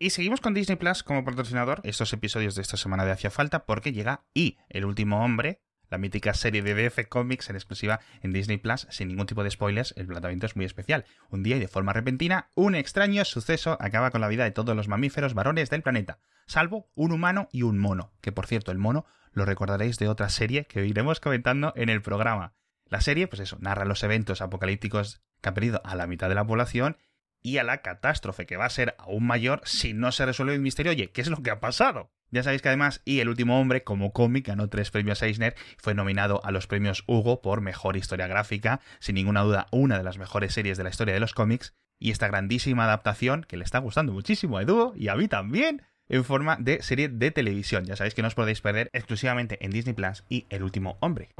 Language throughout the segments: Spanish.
Y seguimos con Disney Plus como patrocinador estos episodios de esta semana de Hacia Falta porque llega Y, el último hombre, la mítica serie de DF Comics en exclusiva en Disney Plus, sin ningún tipo de spoilers, el planteamiento es muy especial. Un día y de forma repentina, un extraño suceso acaba con la vida de todos los mamíferos varones del planeta, salvo un humano y un mono, que por cierto, el mono lo recordaréis de otra serie que iremos comentando en el programa. La serie, pues eso, narra los eventos apocalípticos que han perdido a la mitad de la población y a la catástrofe que va a ser aún mayor si no se resuelve el misterio. Oye, ¿qué es lo que ha pasado? Ya sabéis que además Y el último hombre, como cómic, ganó tres premios Eisner fue nominado a los premios Hugo por mejor historia gráfica, sin ninguna duda una de las mejores series de la historia de los cómics, y esta grandísima adaptación que le está gustando muchísimo a Edu y a mí también, en forma de serie de televisión. Ya sabéis que no os podéis perder exclusivamente en Disney Plus y El último hombre.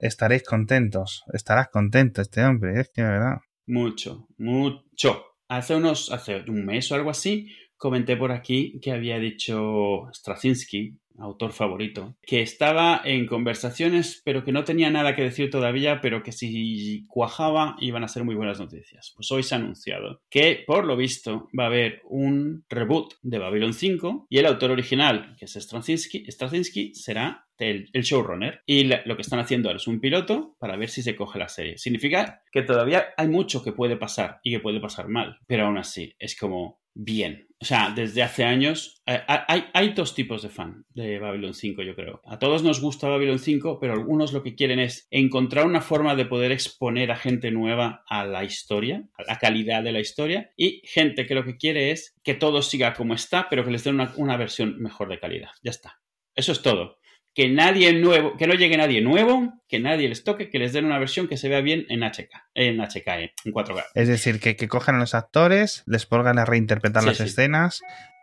Estaréis contentos, estarás contento este hombre, es que de verdad. Mucho, mucho. Hace unos, hace un mes o algo así, comenté por aquí que había dicho Straczynski, autor favorito, que estaba en conversaciones, pero que no tenía nada que decir todavía, pero que si cuajaba iban a ser muy buenas noticias. Pues hoy se ha anunciado que, por lo visto, va a haber un reboot de Babylon 5 y el autor original, que es Straczynski, será el, showrunner. Y lo que están haciendo ahora es un piloto para ver si se coge la serie. Significa que todavía hay mucho que puede pasar y que puede pasar mal, pero aún así es como bien. O sea, desde hace años eh, hay, hay, dos tipos de fan de Babylon 5, yo creo. A todos nos gusta Babylon 5, pero algunos lo que quieren es encontrar una forma de poder exponer a gente nueva a la historia, a la calidad de la historia, y gente que lo que quiere es que todo siga como está, pero que les den una, una versión mejor de calidad. Ya está. Eso es todo que nadie nuevo, que no llegue nadie nuevo, que nadie les toque, que les den una versión que se vea bien en HK, en HK, en 4K. Es decir, que, que cojan a los actores, les pongan a reinterpretar las escenas,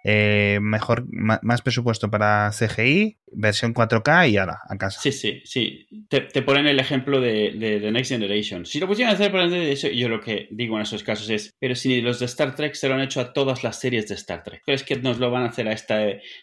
eh, mejor, más presupuesto para CGI, versión 4K y ahora, a casa. Sí, sí, sí. Te, ponen el ejemplo de, de, Next Generation. Si lo pusieran a hacer eso, yo lo que digo en esos casos es, pero si los de Star Trek se lo han hecho a todas las series de Star Trek, ¿crees que nos lo van a hacer a esta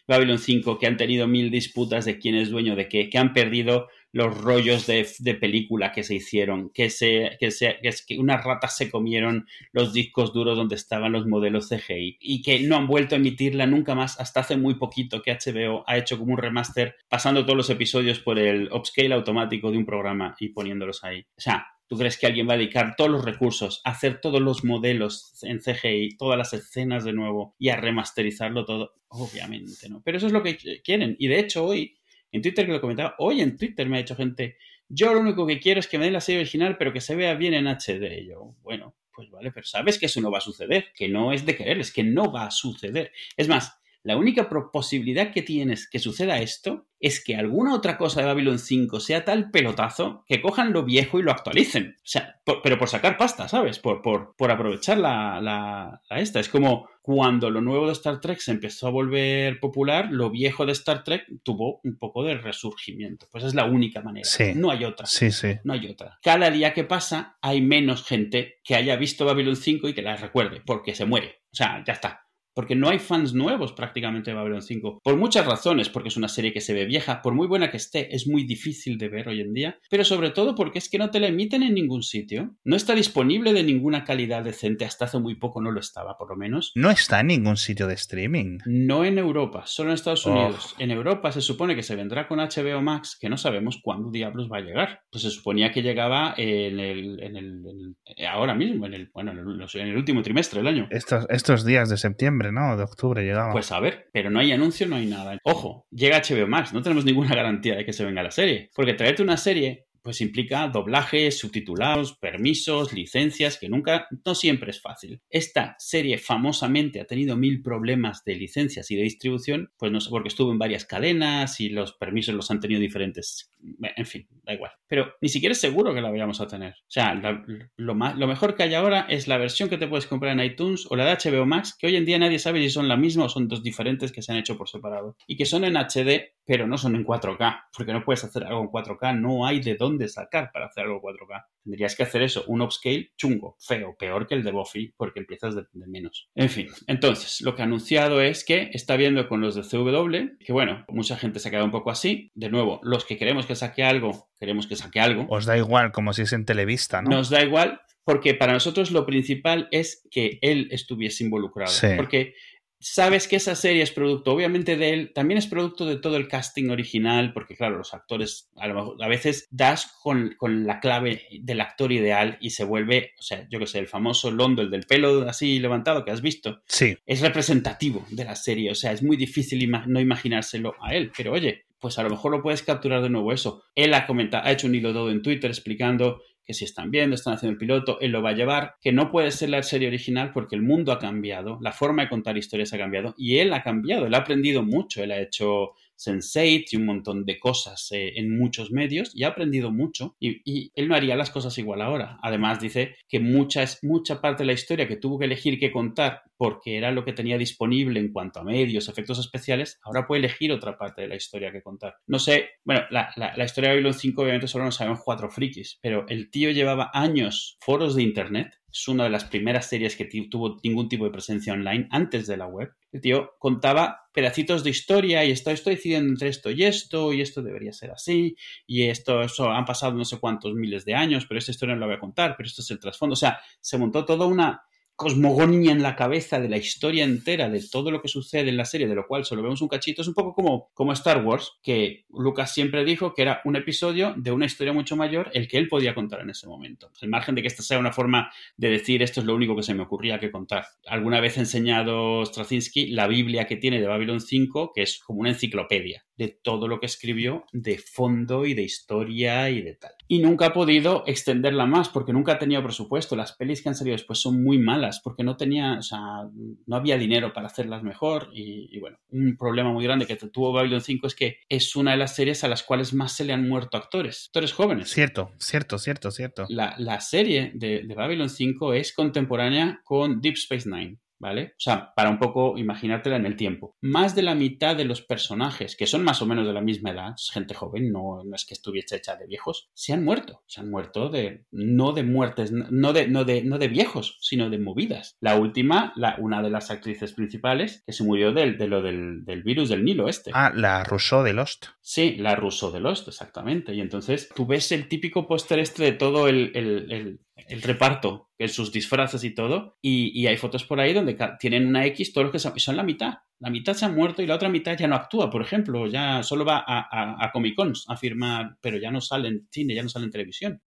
Babylon 5 que han tenido mil disputas de quién es dueño de qué, que han perdido los rollos de, película que se hicieron, que, se, que, que, es que unas ratas se comieron los discos duros donde estaban los modelos CGI y que no han vuelto a emitirla nunca más hasta hace muy poquito que HBO ha hecho como un remaster pasando todos los episodios por el upscale automático de un programa y poniéndolos ahí. O sea, ¿Tú crees que alguien va a dedicar todos los recursos a hacer todos los modelos en CGI, todas las escenas de nuevo y a remasterizarlo todo? Obviamente no. Pero eso es lo que quieren. Y de hecho hoy en Twitter que lo comentaba, hoy en Twitter me ha dicho gente, yo lo único que quiero es que me den la serie original, pero que se vea bien en HD. Y yo, bueno, pues vale, pero sabes que eso no va a suceder, que no es de querer, es que no va a suceder. Es más, la única posibilidad que tienes que suceda esto es que alguna otra cosa de Babylon 5 sea tal pelotazo que cojan lo viejo y lo actualicen. O sea, pero por sacar pasta, ¿sabes? Por, por, por aprovechar la, la, esta. Es como cuando lo nuevo de Star Trek se empezó a volver popular, lo viejo de Star Trek tuvo un poco de resurgimiento. Pues es la única manera. No hay otra. Sí, sí. No hay otra. Cada día que pasa hay menos gente que haya visto Babylon 5 y que la recuerde, porque se muere. O sea, ya está porque no hay fans nuevos prácticamente de Babylon 5. Por muchas razones, porque es una serie que se ve vieja, por muy buena que esté, es muy difícil de ver hoy en día, pero sobre todo porque es que no te la emiten en ningún sitio. No está disponible de ninguna calidad decente, hasta hace muy poco no lo estaba, por lo menos. No está en ningún sitio de streaming. No en Europa, solo en Estados Unidos. En Europa se supone que se vendrá con HBO Max, que no sabemos cuándo diablos va a llegar. Pues se suponía que llegaba en el, en el, ahora mismo, en el, bueno, en el, último trimestre del año. Estos, estos días de septiembre. ¿No? De octubre llegaba. Pues a ver, pero no hay anuncio, no hay nada. Ojo, llega HBO Max, no tenemos ninguna garantía de que se venga la serie. Porque traerte una serie pues implica doblajes, subtitulados, permisos, licencias, que nunca, no siempre es fácil. Esta serie famosamente ha tenido mil problemas de licencias y de distribución, pues no sé, porque estuvo en varias cadenas y los permisos los han tenido diferentes. En fin, da igual. Pero ni siquiera es seguro que la vayamos a tener. O sea, lo, lo mejor que hay ahora es la versión que te puedes comprar en iTunes o la de HBO Max, que hoy en día nadie sabe si son la misma o son dos diferentes que se han hecho por separado. Y que son en HD, pero no son en 4K, porque no puedes hacer algo en 4K, no hay de dónde dónde sacar para hacer algo 4K. Tendrías que hacer eso, un upscale chungo, feo, peor que el de Buffy, porque empiezas de, de menos. En fin, entonces, lo que ha anunciado es que está viendo con los de CW, que bueno, mucha gente se ha quedado un poco así. De nuevo, los que queremos que saque algo, queremos que saque algo. Os da igual, como si es en Televista, ¿no? Nos da igual, porque para nosotros lo principal es que él estuviese involucrado. Sí. Porque sabes que esa serie es producto, obviamente, de él, también es producto de todo el casting original, porque claro, los actores a, lo mejor- a veces das con, con la clave del actor ideal y se vuelve, o sea, yo que sé, el famoso Londo, el del pelo así levantado que has visto, Sí, es representativo de la serie, o sea, es muy difícil ima- no imaginárselo a él, pero oye, pues a lo mejor lo puedes capturar de nuevo eso. Él ha comentado, ha hecho un hilo todo en Twitter explicando que si están viendo, están haciendo el piloto, él lo va a llevar, que no puede ser la serie original porque el mundo ha cambiado, la forma de contar historias ha cambiado y él ha cambiado, él ha aprendido mucho, él ha hecho Sense8 y un montón de cosas eh, en muchos medios y ha aprendido mucho y, él no haría las cosas igual ahora. Además dice que mucha, mucha parte de la historia que tuvo que elegir qué contar porque era lo que tenía disponible en cuanto a medios, efectos especiales, ahora puede elegir otra parte de la historia que contar. No sé, bueno, la, historia de Babylon 5 obviamente solo nos sabemos cuatro frikis, pero el tío llevaba años foros de internet, es una de las primeras series que tuvo ningún tipo de presencia online antes de la web. El tío contaba pedacitos de historia y esto, estoy decidiendo entre esto y esto, y esto debería ser así, y esto, eso, han pasado no sé cuántos miles de años, pero esta historia no la voy a contar, pero esto es el trasfondo. O sea, se montó toda una cosmogonía en la cabeza de la historia entera de todo lo que sucede en la serie, de lo cual solo vemos un cachito, es un poco como, como Star Wars, que Lucas siempre dijo que era un episodio de una historia mucho mayor, el que él podía contar en ese momento. Al margen de que esta sea una forma de decir esto es lo único que se me ocurría que contar. Alguna vez ha enseñado Straczynski la Biblia que tiene de Babylon 5, que es como una enciclopedia de todo lo que escribió de fondo y de historia y de tal. Y nunca ha podido extenderla más porque nunca ha tenido presupuesto. Las pelis que han salido después son muy malas porque no tenía, o sea, no había dinero para hacerlas mejor. Y, y bueno, un problema muy grande que tuvo Babylon 5 es que es una de las series a las cuales más se le han muerto actores, actores jóvenes. cierto, cierto, cierto, cierto. La, la serie de, de Babylon 5 es contemporánea con Deep Space Nine. ¿Vale? O sea, para un poco imaginártela en el tiempo. Más de la mitad de los personajes, que son más o menos de la misma edad, gente joven, no, no es que estuviese hecha de viejos, se han muerto. Se han muerto de. no de muertes, no de, no de, no de viejos, sino de movidas. La última, la, una de las actrices principales, que se murió del, de lo del, del virus del Nilo este. Ah, la Rousseau de Lost. Sí, la Russo de Lost, exactamente. Y entonces tú ves el típico póster este de todo el, el, el, el reparto, en sus disfraces y todo, y, y, hay fotos por ahí donde tienen una X, todos los que son, son la mitad. La mitad se han muerto y la otra mitad ya no actúa, por ejemplo, ya solo va a, a, a Comic Cons a firmar, pero ya no sale en cine, ya no sale en televisión.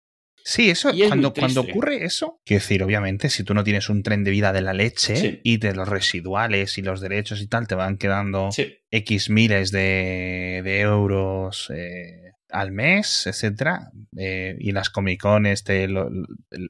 Sí, eso, cuando, cuando ocurre eso, quiero decir, obviamente, si tú no tienes un tren de vida de la leche Sí. y de los residuales y los derechos y tal, te van quedando Sí, X miles de, de euros eh, al mes, etcétera, eh, y las Comic Con, este, lo-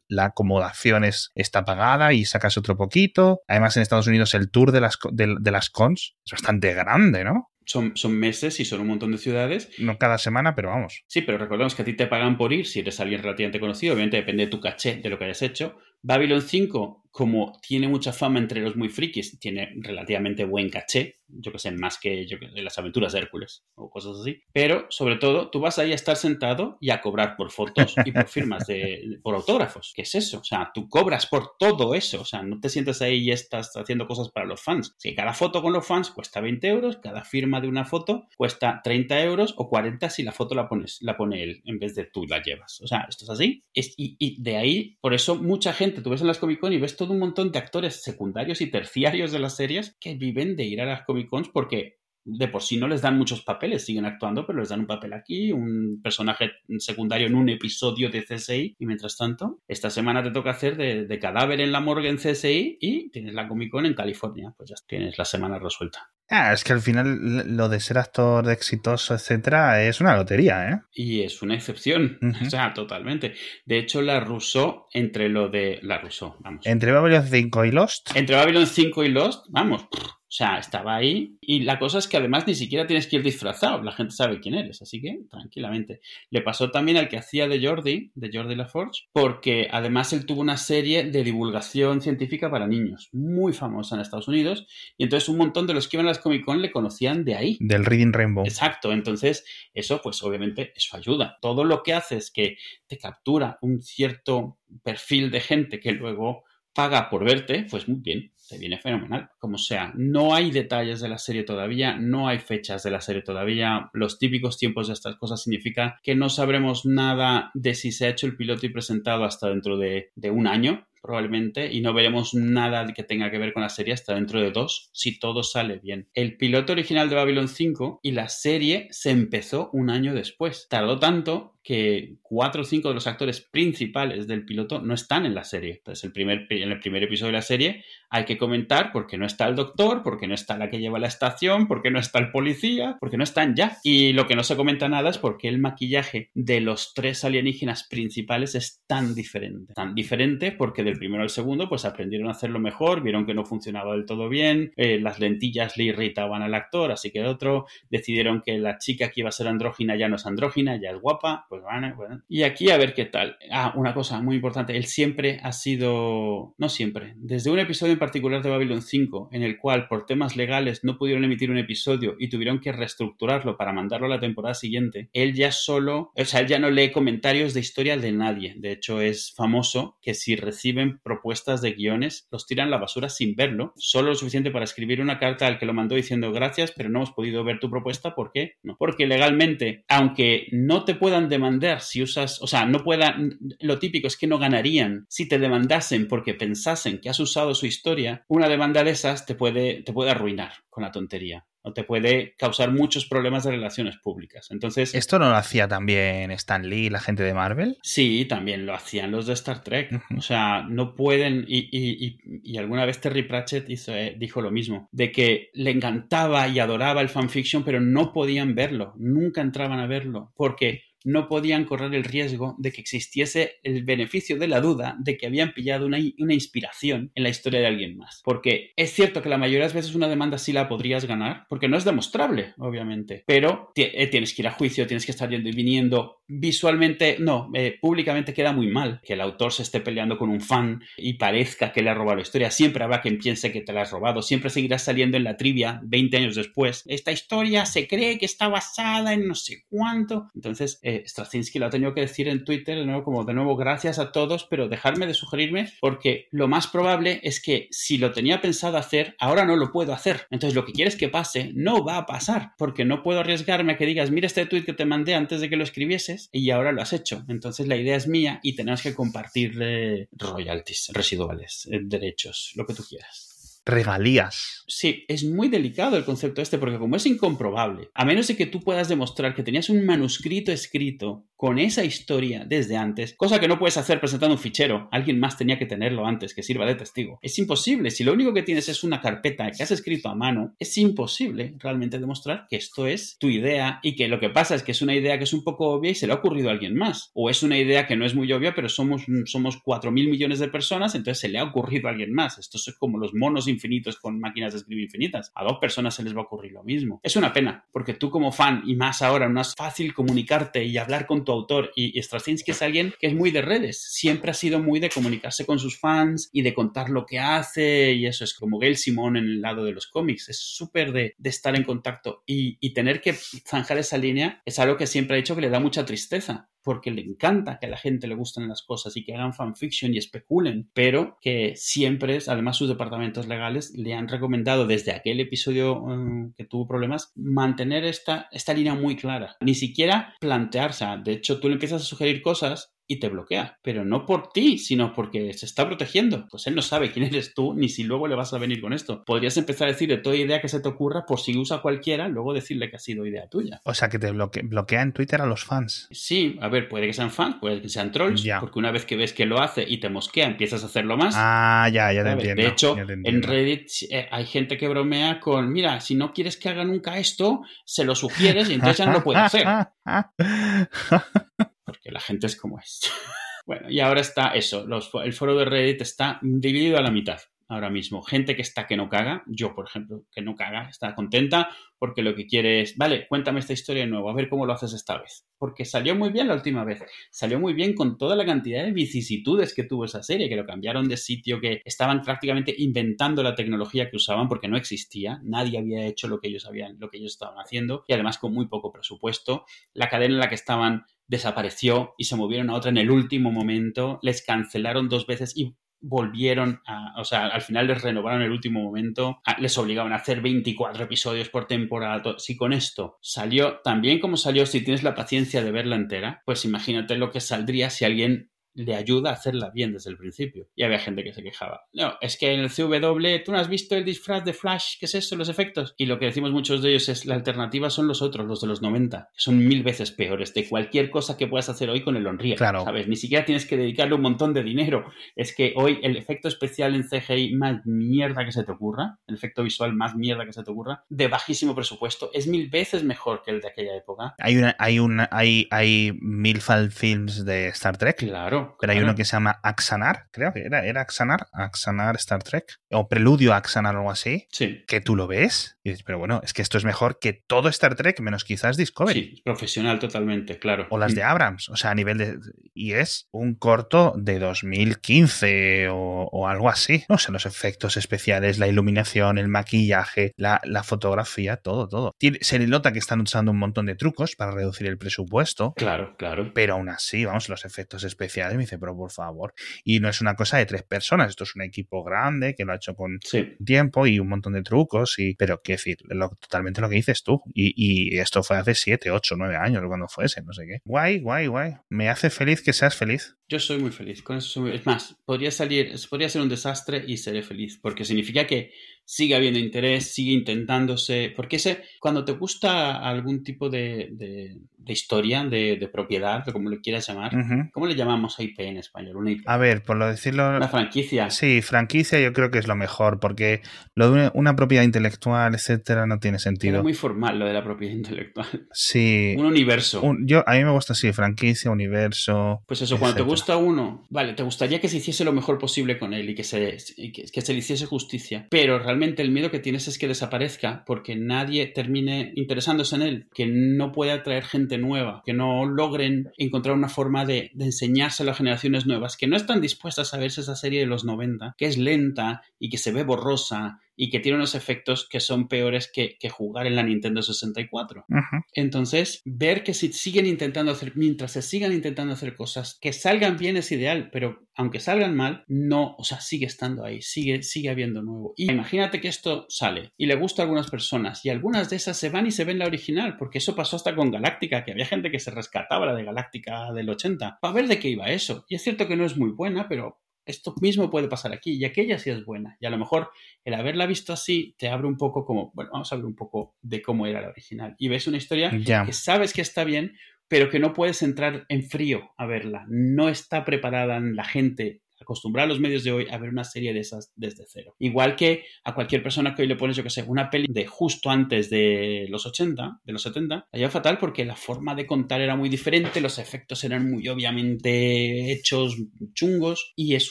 la acomodación es- está pagada y sacas otro poquito. Además, en Estados Unidos el tour de las, de las cons es bastante grande, ¿no? son, son meses y son un montón de ciudades. No cada semana, pero vamos. Sí, pero recordemos que a ti te pagan por ir si eres alguien relativamente conocido. Obviamente depende de tu caché, de lo que hayas hecho. Babylon 5, como tiene mucha fama entre los muy frikis, tiene relativamente buen caché. Yo que sé, más que, yo las aventuras de Hércules o cosas así. Pero, sobre todo, tú vas ahí a estar sentado y a cobrar por fotos y por firmas, de, por autógrafos. ¿Qué es eso? O sea, tú cobras por todo eso. O sea, no te sientas ahí y estás haciendo cosas para los fans. Si cada foto con los fans cuesta 20 euros, cada firma de una foto cuesta 30 euros o 40 si la foto la pones, la pone él en vez de tú la llevas. O sea, esto es así. Es, y, y, de ahí, por eso mucha gente, tú ves en las Comic Con y ves todo un montón de actores secundarios y terciarios de las series que viven de ir a las Comic Cons porque de por sí no les dan muchos papeles, siguen actuando, pero les dan un papel aquí, un personaje secundario en un episodio de CSI, y mientras tanto, esta semana te toca hacer de, de cadáver en la morgue en CSI y tienes la Comic Con en California, pues ya tienes la semana resuelta. Ah, es que al final lo de ser actor exitoso, etcétera, es una lotería, ¿eh? Y es una excepción, o sea, totalmente. De hecho, la Rousseau, entre lo de. La Rousseau, vamos. Entre Babylon 5 y Lost, Entre Babylon 5 y Lost, vamos, O sea, estaba ahí y la cosa es que además ni siquiera tienes que ir disfrazado, la gente sabe quién eres, así que tranquilamente. Le pasó también al que hacía de Jordi, de Jordi LaForge, porque además él tuvo una serie de divulgación científica para niños, muy famosa en Estados Unidos, y entonces un montón de los que iban a las Comic Con le conocían de ahí. Del Reading Rainbow. Exacto, entonces eso pues obviamente eso ayuda. Todo lo que hace es que te captura un cierto perfil de gente que luego paga por verte, pues muy bien, te viene fenomenal. Como sea, no hay detalles de la serie todavía, no hay fechas de la serie todavía. Los típicos tiempos de estas cosas significa que no sabremos nada de si se ha hecho el piloto y presentado hasta dentro de, de un año probablemente, y no veremos nada que tenga que ver con la serie hasta dentro de dos, si todo sale bien. El piloto original de Babylon 5 y la serie se empezó un año después. Tardó tanto que cuatro o cinco de los actores principales del piloto no están en la serie. Entonces, el primer, en el primer episodio de la serie hay que comentar porque no está el doctor, porque no está la que lleva la estación, porque no está el policía, porque no están ya. Y lo que no se comenta nada es porque el maquillaje de los tres alienígenas principales es tan diferente. Tan diferente porque del primero al segundo pues aprendieron a hacerlo mejor, vieron que no funcionaba del todo bien, eh, las lentillas le irritaban al actor, así que otro, decidieron que la chica que iba a ser andrógina ya no es andrógina, ya es guapa, pues bueno. Y aquí a ver qué tal. Ah, una cosa muy importante, él siempre ha sido, no siempre, desde un episodio en particular de Babylon 5, en el cual por temas legales no pudieron emitir un episodio y tuvieron que reestructurarlo para mandarlo a la temporada siguiente, él ya solo, o sea, él ya no lee comentarios de historia de nadie. De hecho, es famoso que si reciben propuestas de guiones, los tiran a la basura sin verlo, solo lo suficiente para escribir una carta al que lo mandó diciendo gracias, pero no hemos podido ver tu propuesta, ¿por qué? No. Porque legalmente, aunque no te puedan demandar, si usas, o sea, no puedan, lo típico es que no ganarían si te demandasen porque pensasen que has usado su historia, una demanda de esas te puede, te puede arruinar con la tontería o te puede causar muchos problemas de relaciones públicas. Entonces, ¿esto no lo hacía también Stan Lee, la gente de Marvel? Sí, también lo hacían los de Star Trek. O sea, no pueden y, y, y, alguna vez Terry Pratchett hizo, eh, dijo lo mismo, de que le encantaba y adoraba el fanfiction, pero no podían verlo, nunca entraban a verlo, porque no podían correr el riesgo de que existiese el beneficio de la duda de que habían pillado una, inspiración en la historia de alguien más. Porque es cierto que la mayoría de las veces una demanda sí la podrías ganar, porque no es demostrable, obviamente, pero eh, tienes que ir a juicio, tienes que estar yendo y viniendo. Visualmente, no, eh, públicamente queda muy mal que el autor se esté peleando con un fan y parezca que le ha robado la historia. Siempre habrá quien piense que te la has robado, siempre seguirás saliendo en la trivia 20 años después. Esta historia se cree que está basada en no sé cuánto. Entonces, eh, Straczynski lo ha tenido que decir en Twitter, de nuevo, como de nuevo, gracias a todos, pero dejarme de sugerirme, porque lo más probable es que si lo tenía pensado hacer, ahora no lo puedo hacer. Entonces, lo que quieres que pase, no va a pasar, porque no puedo arriesgarme a que digas, mira este tweet que te mandé antes de que lo escribieses y ahora lo has hecho. Entonces, la idea es mía y tenemos que compartirle royalties, residuales, eh, derechos, lo que tú quieras regalías. Sí, es muy delicado el concepto este porque como es incomprobable, a menos de que tú puedas demostrar que tenías un manuscrito escrito con esa historia desde antes, cosa que no puedes hacer presentando un fichero, alguien más tenía que tenerlo antes que sirva de testigo. Es imposible, si lo único que tienes es una carpeta que has escrito a mano, es imposible realmente demostrar que esto es tu idea y que lo que pasa es que es una idea que es un poco obvia y se le ha ocurrido a alguien más, o es una idea que no es muy obvia, pero somos, somos 4 mil millones de personas, entonces se le ha ocurrido a alguien más. Esto es como los monos infinitos con máquinas de escribir infinitas. A dos personas se les va a ocurrir lo mismo. Es una pena, porque tú como fan, y más ahora, no es fácil comunicarte y hablar con autor. Y, Straczynski es alguien que es muy de redes, siempre ha sido muy de comunicarse con sus fans y de contar lo que hace, y eso es como Gail Simón en el lado de los cómics, es súper de, estar en contacto y, y tener que zanjar esa línea es algo que siempre ha dicho que le da mucha tristeza porque le encanta que a la gente le gusten las cosas y que hagan fanfiction y especulen, pero que siempre, además sus departamentos legales le han recomendado desde aquel episodio mm, que tuvo problemas, mantener esta, esta línea muy clara. Ni siquiera plantearse, de hecho tú le empiezas a sugerir cosas y te bloquea, pero no por ti, sino porque se está protegiendo. Pues él no sabe quién eres tú ni si luego le vas a venir con esto. Podrías empezar a decirle toda idea que se te ocurra por si usa cualquiera, luego decirle que ha sido idea tuya. O sea, que te bloquea en Twitter a los fans. Sí, a ver, puede que sean fans, puede que sean trolls, porque una vez que ves que lo hace y te mosquea, empiezas a hacerlo más. Ah, ya, ya te entiendo. De hecho, en Reddit eh, hay gente que bromea con, mira, si no quieres que haga nunca esto, se lo sugieres y entonces ya no lo puede hacer. la gente es como es. bueno, y ahora está eso, el foro de Reddit está dividido a la mitad. ahora mismo. Gente que está que no caga, yo por ejemplo, que no caga, está contenta porque lo que quiere es, vale, cuéntame esta historia de nuevo, a ver cómo lo haces esta vez. Porque salió muy bien la última vez, salió muy bien con toda la cantidad de vicisitudes que tuvo esa serie, que lo cambiaron de sitio, que estaban prácticamente inventando la tecnología que usaban porque no existía, nadie había hecho lo que ellos habían, lo que ellos estaban haciendo y además con muy poco presupuesto. La cadena en la que estaban desapareció y se movieron a otra en el último momento, les cancelaron dos veces y volvieron a, o sea, al final les renovaron el último momento, les obligaban a hacer 24 episodios por temporada. Si con esto salió tan bien como salió, si tienes la paciencia de verla entera, pues imagínate lo que saldría si alguien le ayuda a hacerla bien desde el principio. Y había gente que se quejaba. No, es que en el CW tú no has visto el disfraz de Flash, ¿qué es eso? Los efectos. Y lo que decimos muchos de ellos es la alternativa son los otros, los de los 90, que son mil veces peores de cualquier cosa que puedas hacer hoy con el Unreal. Claro. ¿Sabes? Ni siquiera tienes que dedicarle un montón de dinero. Es que hoy el efecto especial en CGI más mierda que se te ocurra, el efecto visual más mierda que se te ocurra, de bajísimo presupuesto, es mil veces mejor que el de aquella época. Hay una, hay una, hay, hay mil fall films de Star Trek. Claro pero hay uno que se llama Axanar, creo que era, era Axanar, Axanar Star Trek, o Preludio a Axanar o algo así, sí. que tú lo ves y dices, pero bueno, es que esto es mejor que todo Star Trek, menos quizás Discovery. Sí, profesional totalmente, claro. O las de Abrams, o sea, a nivel de... Y es un corto de 2015 o, o algo así. No sé, los efectos especiales, la iluminación, el maquillaje, la, la fotografía, todo, todo. Tiene, se le nota que están usando un montón de trucos para reducir el presupuesto. Claro, claro. Pero aún así, vamos, los efectos especiales me dice, pero por favor. Y no es una cosa de tres personas, esto es un equipo grande que lo ha hecho con sí. tiempo y un montón de trucos, y pero qué decir, lo, totalmente lo que dices tú. Y, y, esto fue hace siete, ocho, nueve años, cuando fuese, no sé qué. Guay, guay, guay. Me hace feliz que seas feliz. Yo soy muy feliz, con eso soy muy... Es más, podría salir, podría ser un desastre y seré feliz, porque significa que sigue habiendo interés, sigue intentándose, porque ese, cuando te gusta algún tipo de, de, de historia, de, de, propiedad, o como le quieras llamar, Uh -huh. ¿cómo le llamamos a IP en español? Una IP. A ver, por lo decirlo... Una franquicia. Sí, franquicia yo creo que es lo mejor, porque lo de una, propiedad intelectual, etcétera, no tiene sentido. Era muy formal lo de la propiedad intelectual. Sí. Un universo. Un, yo, a mí me gusta así, franquicia, universo... Pues eso, cuando etcétera. te gusta uno, vale, te gustaría que se hiciese lo mejor posible con él y que se, y que, que se le hiciese justicia, pero realmente realmente el miedo que tienes es que desaparezca porque nadie termine interesándose en él, que no pueda atraer gente nueva, que no logren encontrar una forma de, de enseñárselo a generaciones nuevas, que no están dispuestas a verse esa serie de los 90, que es lenta y que se ve borrosa y que tiene unos efectos que son peores que, que jugar en la Nintendo 64. Uh -huh. Entonces, ver que si siguen intentando hacer, mientras se sigan intentando hacer cosas, que salgan bien es ideal, pero aunque salgan mal, no, o sea, sigue estando ahí, sigue, sigue habiendo nuevo. Y imagínate que esto sale y le gusta a algunas personas y algunas de esas se van y se ven la original, porque eso pasó hasta con Galáctica, que había gente que se rescataba la de Galáctica del 80, para ver de qué iba eso. Y es cierto que no es muy buena, pero esto mismo puede pasar aquí y aquella sí es buena. Y a lo mejor el haberla visto así te abre un poco como, bueno, vamos a ver un poco de cómo era la original. Y ves una historia yeah. que sabes que está bien, pero que no puedes entrar en frío a verla. No está preparada la gente acostumbrar a los medios de hoy a ver una serie de esas desde cero. Igual que a cualquier persona que hoy le pones, yo que sé, una peli de justo antes de los 80, de los 70, allá fatal porque la forma de contar era muy diferente, los efectos eran muy obviamente hechos chungos y es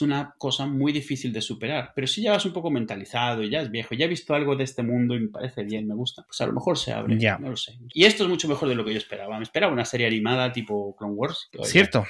una cosa muy difícil de superar. Pero si ya vas un poco mentalizado y ya es viejo, ya he visto algo de este mundo y me parece bien, me gusta, pues a lo mejor se abre, yeah. no lo sé. Y esto es mucho mejor de lo que yo esperaba. Me esperaba una serie animada tipo Clone Wars. Cierto.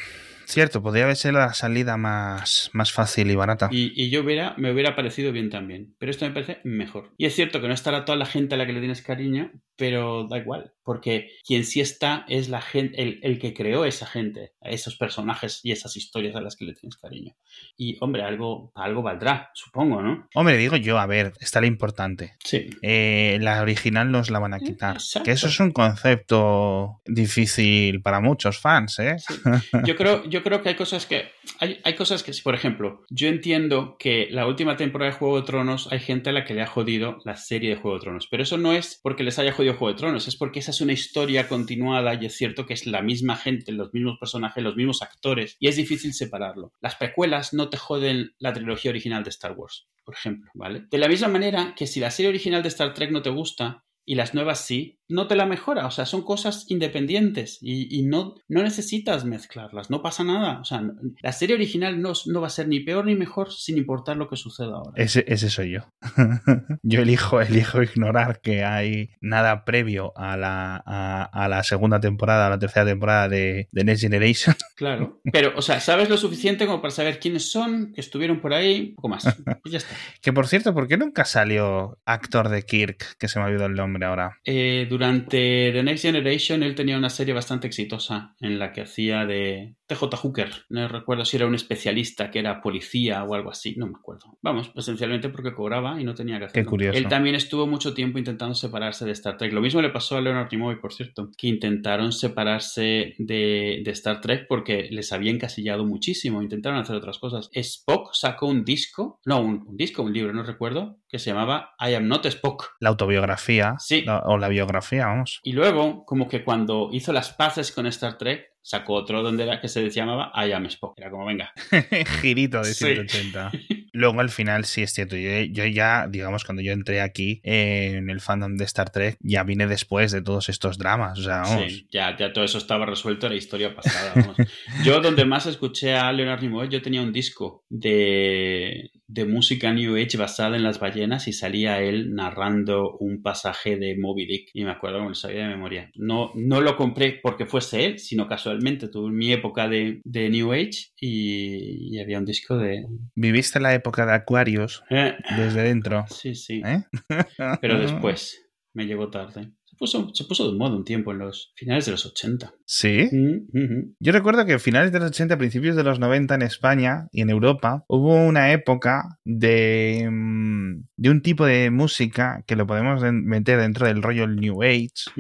Cierto, podría haber sido la salida más, más fácil y barata. Y, y, yo hubiera, me hubiera parecido bien también. Pero esto me parece mejor. Y es cierto que no estará toda la gente a la que le tienes cariño, pero da igual. Porque quien sí está es la gente, el, el que creó esa gente, esos personajes y esas historias a las que le tienes cariño. Y, hombre, algo, algo valdrá, supongo, ¿no? Hombre, digo yo, a ver, está lo importante. Sí. Eh, la original nos la van a quitar. Exacto. Que eso es un concepto difícil para muchos fans, ¿eh? Sí. Yo creo, yo creo que hay cosas que. Hay, hay cosas que, por ejemplo, yo entiendo que la última temporada de Juego de Tronos hay gente a la que le ha jodido la serie de Juego de Tronos. Pero eso no es porque les haya jodido Juego de Tronos, es porque esa es una historia continuada y es cierto que es la misma gente, los mismos personajes, los mismos actores y es difícil separarlo. Las precuelas no te joden la trilogía original de Star Wars, por ejemplo, ¿vale? De la misma manera que si la serie original de Star Trek no te gusta, y las nuevas sí, no te la mejora. O sea, son cosas independientes y, no, no necesitas mezclarlas, no pasa nada. O sea, la serie original no, no va a ser ni peor ni mejor sin importar lo que suceda ahora. Ese, ese soy yo. yo elijo, elijo ignorar que hay nada previo a la, a, la segunda temporada, a la tercera temporada de, de, Next Generation. Claro, pero, o sea, sabes lo suficiente como para saber quiénes son, que estuvieron por ahí, poco más. Pues ya está. que por cierto, ¿por qué nunca salió actor de Kirk, que se me ha olvidado el nombre ahora? Eh, durante The Next Generation él tenía una serie bastante exitosa en la que hacía de TJ Hooker. No recuerdo si era un especialista que era policía o algo así, no me acuerdo. Vamos, esencialmente porque cobraba y no tenía que hacerlo. Qué curioso. Él también estuvo mucho tiempo intentando separarse de Star Trek. Lo mismo le pasó a Leonard Nimoy, por cierto, que intentaron separarse de, Star Trek porque les había encasillado muchísimo. Intentaron hacer otras cosas. Spock sacó un disco, no, un, disco, un libro, no recuerdo, que se llamaba I Am Not Spock. La autobiografía. Sí. o la biografía, vamos. Y luego, como que cuando hizo las paces con Star Trek, sacó otro donde era que se llamaba I Am Spock. Era como, venga. Girito de 180. Luego al final sí es cierto. Yo, ya, digamos, cuando yo entré aquí en el fandom de Star Trek, ya vine después de todos estos dramas. O sea, vamos. Sí, ya, ya todo eso estaba resuelto, la historia pasada. Vamos. yo donde más escuché a Leonard Nimoy, yo tenía un disco de, de música New Age basada en las ballenas y salía él narrando un pasaje de Moby Dick. Y me acuerdo como lo sabía de memoria. No, no lo compré porque fuese él, sino casualmente tuve mi época de, New Age y, había un disco de... ¿Viviste la época de Aquarius eh. desde dentro? Sí, sí. ¿Eh? Pero después me llegó tarde se puso de moda un tiempo en los finales de los 80. Sí. Mm, Yo recuerdo que a finales de los 80, principios de los 90 en España y en Europa hubo una época de, mm, de un tipo de música que lo podemos meter dentro del rollo New Age,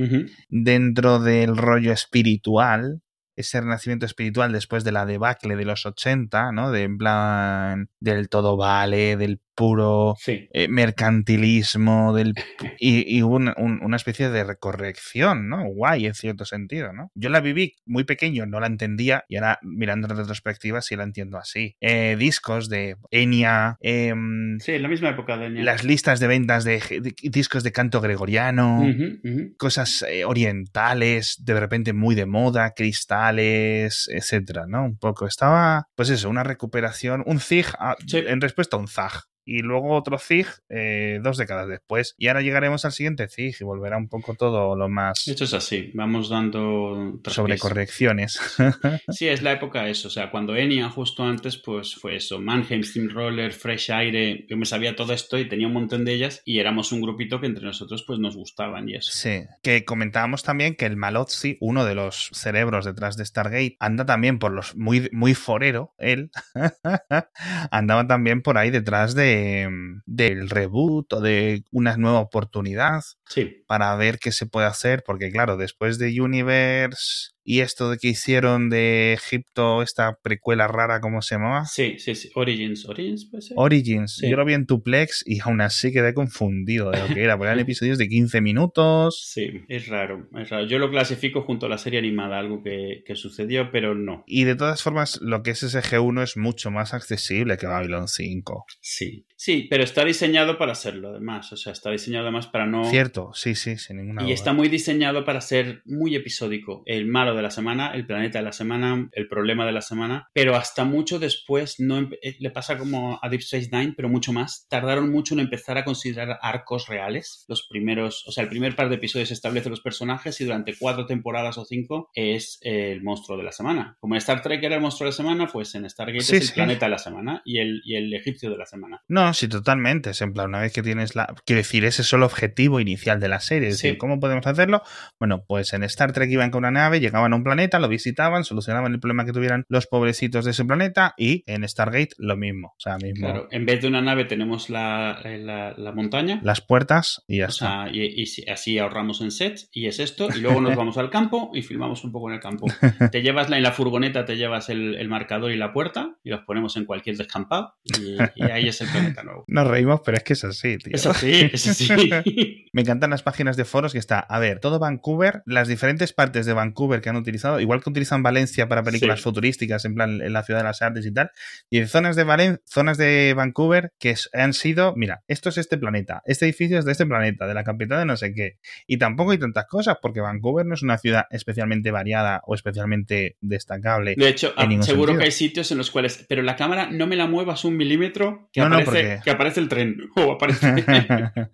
dentro del rollo espiritual, ese renacimiento espiritual después de la debacle de los 80, ¿no? De en plan del todo vale, del puro eh, mercantilismo del, y, y una, una, especie de recorrección, ¿no? Guay en cierto sentido, ¿no? Yo la viví muy pequeño, no la entendía y ahora mirando en retrospectiva sí la entiendo así. Eh, discos de Enya. Em, sí, en la misma época de Enya. Las listas de ventas de, discos de canto gregoriano, cosas eh, orientales, de repente muy de moda, cristales, etcétera, ¿no? Un poco. Estaba, pues eso, una recuperación, un zig ah, en respuesta a un zag y luego otro ZIG eh, dos décadas después. Y ahora llegaremos al siguiente ZIG y volverá un poco todo lo más... Esto es así, vamos dando... Sobre correcciones. sí, es la época eso, o sea, cuando Enya justo antes, pues fue eso, Mannheim, Steamroller, Fresh Aire, yo me sabía todo esto y tenía un montón de ellas y éramos un grupito que entre nosotros pues nos gustaban y eso. Sí, que comentábamos también que el Malozzi, uno de los cerebros detrás de Stargate, anda también por los... muy, muy forero, él, andaba también por ahí detrás de del reboot o de una nueva oportunidad sí. para ver qué se puede hacer, porque claro, después de Universe y esto de que hicieron de Egipto esta precuela rara, ¿cómo se llamaba? Sí, sí, sí. Origins. Origins, puede ser? Origins. Yo lo vi en Tuplex y aún así quedé confundido de lo que era, porque eran episodios de 15 minutos. Sí, es raro, es raro. Yo lo clasifico junto a la serie animada, algo que, que sucedió, pero no. Y de todas formas, lo que es SG1 es mucho más accesible que Babylon 5. Sí, sí, pero está diseñado para hacerlo, además. O sea, está diseñado además para no. Cierto, sí, sí, sin ninguna Y está muy diseñado para ser muy episódico. El malo de la semana, el planeta de la semana, el problema de la semana, pero hasta mucho después no eh, le pasa como a Deep Space Nine, pero mucho más. Tardaron mucho en empezar a considerar arcos reales. Los primeros, o sea, el primer par de episodios establece los personajes y durante cuatro temporadas o cinco es el monstruo de la semana. Como en Star Trek era el monstruo de la semana, pues en Stargate es el planeta de la semana y el, y el egipcio de la semana. No, sí, totalmente. Es en plan, una vez que tienes la. Quiero decir, ese es el objetivo inicial de la serie. Es decir, ¿cómo podemos hacerlo? Bueno, pues en Star Trek iban con una nave, llegaban a un planeta, lo visitaban, solucionaban el problema que tuvieran los pobrecitos de ese planeta y en Stargate lo mismo. O sea, mismo. Claro, en vez de una nave tenemos la, la, montaña. Las puertas y ya está. y, así ahorramos en sets y es esto. Y luego nos vamos al campo y filmamos un poco en el campo. Te llevas la, en la furgoneta, te llevas el, marcador y la puerta y los ponemos en cualquier descampado y, ahí es el planeta nuevo. Nos reímos, pero es que es así, tío. Es así, es así. Me encantan las páginas de foros que está, a ver, todo Vancouver, las diferentes partes de Vancouver que han utilizado, igual que utilizan Valencia para películas futurísticas, en plan en la ciudad de las artes y tal, y en zonas de Valen zonas de Vancouver que han sido, mira, esto es este planeta, este edificio es de este planeta, de la capital de no sé qué. Y tampoco hay tantas cosas, porque Vancouver no es una ciudad especialmente variada o especialmente destacable. De hecho, ah, seguro que hay sitios en los cuales, pero la cámara no me la muevas un milímetro que, aparece, que aparece el tren aparece...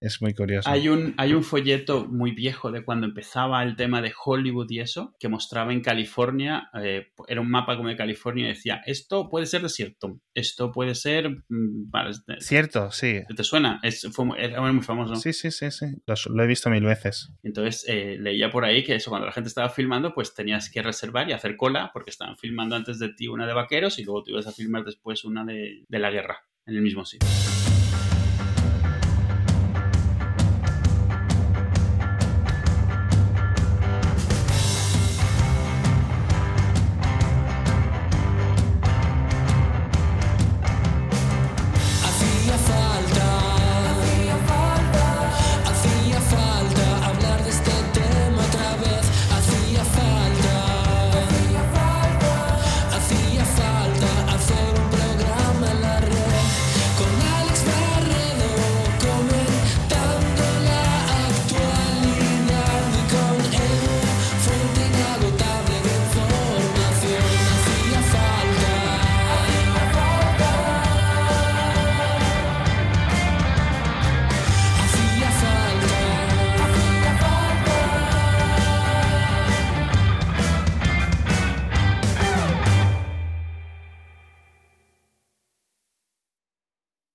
Es muy curioso. Hay un, hay un folleto muy viejo de cuando empezaba el tema de Hollywood y eso, que mostraba en California, eh, era un mapa como de California y decía, esto puede ser desierto, esto puede ser... Mm, Cierto, sí. ¿Te suena? Es, fue, era muy famoso. Sí, sí, sí, sí. Lo, he visto mil veces. Entonces eh, leía por ahí que eso, cuando la gente estaba filmando, pues tenías que reservar y hacer cola, porque estaban filmando antes de ti una de vaqueros y luego tú ibas a filmar después una de, de la guerra, en el mismo sitio.